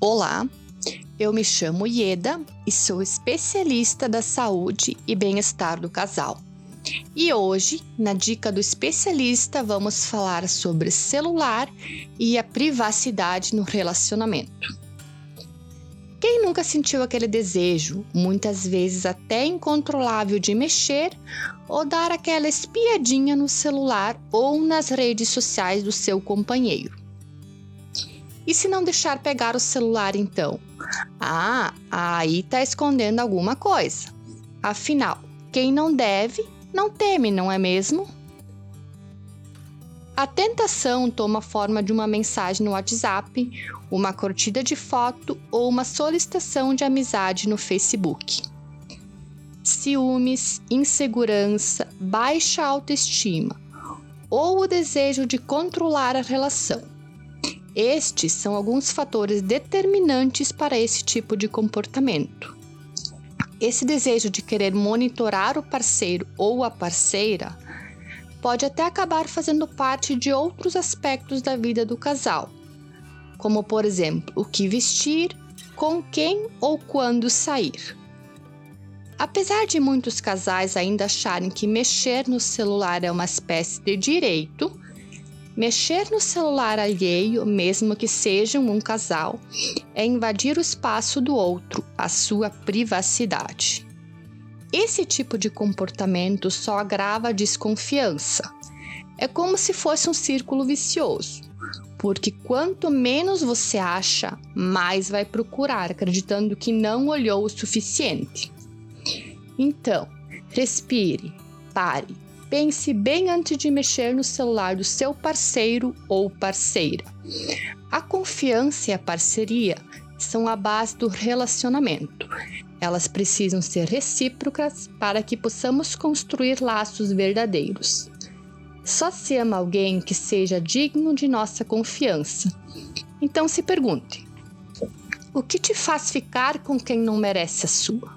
Olá, eu me chamo Ieda e sou especialista da saúde e bem-estar do casal. E hoje, na dica do especialista, vamos falar sobre celular e a privacidade no relacionamento. Quem nunca sentiu aquele desejo, muitas vezes até incontrolável, de mexer ou dar aquela espiadinha no celular ou nas redes sociais do seu companheiro? E se não deixar pegar o celular então? Ah, aí tá escondendo alguma coisa. Afinal, quem não deve, não teme, não é mesmo? A tentação toma forma de uma mensagem no WhatsApp, uma curtida de foto ou uma solicitação de amizade no Facebook. Ciúmes, insegurança, baixa autoestima ou o desejo de controlar a relação estes são alguns fatores determinantes para esse tipo de comportamento. Esse desejo de querer monitorar o parceiro ou a parceira pode até acabar fazendo parte de outros aspectos da vida do casal, como por exemplo, o que vestir, com quem ou quando sair. Apesar de muitos casais ainda acharem que mexer no celular é uma espécie de direito, Mexer no celular alheio, mesmo que sejam um casal, é invadir o espaço do outro, a sua privacidade. Esse tipo de comportamento só agrava a desconfiança. É como se fosse um círculo vicioso, porque quanto menos você acha, mais vai procurar, acreditando que não olhou o suficiente. Então, respire, pare, pense bem antes de mexer no celular do seu parceiro ou parceira. A confiança e a parceria são a base do relacionamento. Elas precisam ser recíprocas para que possamos construir laços verdadeiros. Só se ama alguém que seja digno de nossa confiança. Então se pergunte: o que te faz ficar com quem não merece a sua?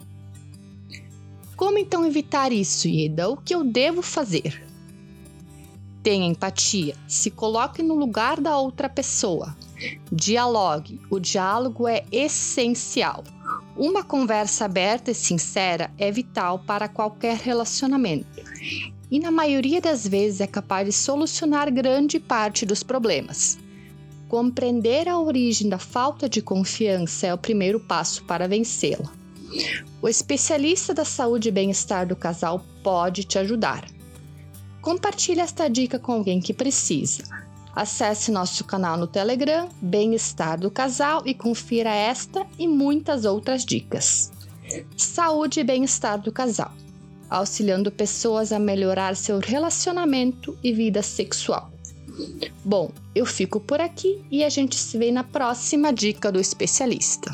Como então evitar isso, Ieda? O que eu devo fazer? Tenha empatia, se coloque no lugar da outra pessoa. Dialogue, o diálogo é essencial. Uma conversa aberta e sincera é vital para qualquer relacionamento e, na maioria das vezes, é capaz de solucionar grande parte dos problemas. Compreender a origem da falta de confiança é o primeiro passo para vencê-la. O especialista da saúde e bem-estar do casal pode te ajudar. Compartilhe esta dica com alguém que precisa. Acesse nosso canal no Telegram, Bem-Estar do Casal, e confira esta e muitas outras dicas. Saúde e bem-estar do casal, auxiliando pessoas a melhorar seu relacionamento e vida sexual. Bom, eu fico por aqui e a gente se vê na próxima dica do especialista.